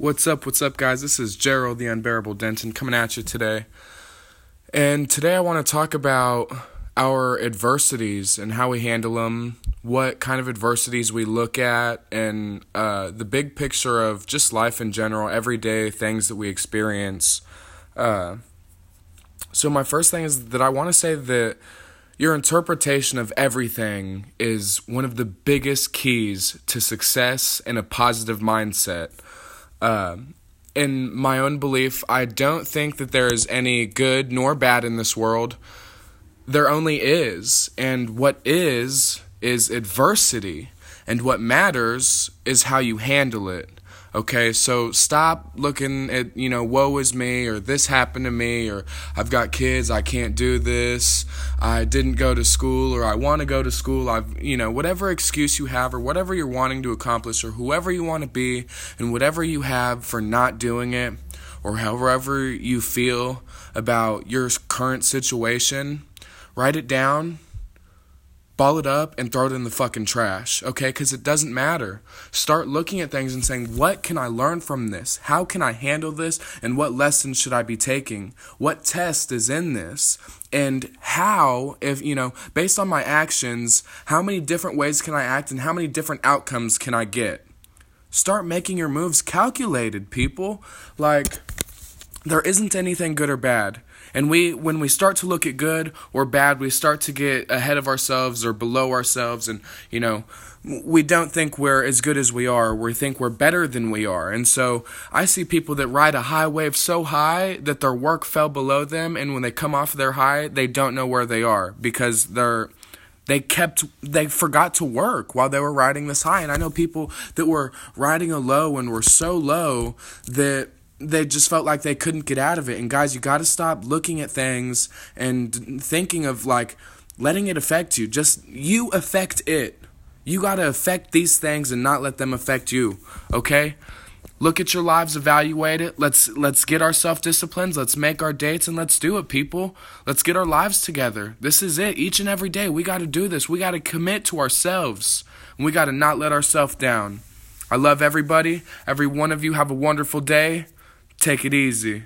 What's up, what's up, guys? This is Gerald the Unbearable Denton coming at you today. And today I want to talk about our adversities and how we handle them, what kind of adversities we look at, and uh, the big picture of just life in general, everyday things that we experience. Uh, so, my first thing is that I want to say that your interpretation of everything is one of the biggest keys to success and a positive mindset. Uh, in my own belief, I don't think that there is any good nor bad in this world. There only is. And what is, is adversity. And what matters is how you handle it. Okay, so stop looking at, you know, woe is me, or this happened to me, or I've got kids, I can't do this, I didn't go to school, or I want to go to school. I've, you know, whatever excuse you have, or whatever you're wanting to accomplish, or whoever you want to be, and whatever you have for not doing it, or however you feel about your current situation, write it down ball it up and throw it in the fucking trash, okay? Because it doesn't matter. Start looking at things and saying, what can I learn from this? How can I handle this? And what lessons should I be taking? What test is in this? And how, if, you know, based on my actions, how many different ways can I act and how many different outcomes can I get? Start making your moves calculated, people. Like, there isn't anything good or bad. And we when we start to look at good or bad, we start to get ahead of ourselves or below ourselves and you know, we don't think we're as good as we are. We think we're better than we are. And so I see people that ride a high wave so high that their work fell below them and when they come off their high, they don't know where they are because they're they kept they forgot to work while they were riding this high and i know people that were riding a low and were so low that they just felt like they couldn't get out of it. And guys, you got to stop looking at things and thinking of like letting it affect you. Just you affect it. You got to affect these things and not let them affect you. Okay? Look at your lives, evaluate it. Let's let's get our self-disciplines, let's make our dates and let's do it, people. Let's get our lives together. This is it. Each and every day we got to do this. We got to commit to ourselves. And we got to not let ourselves down. I love everybody. Every one of you have a wonderful day. Take it easy.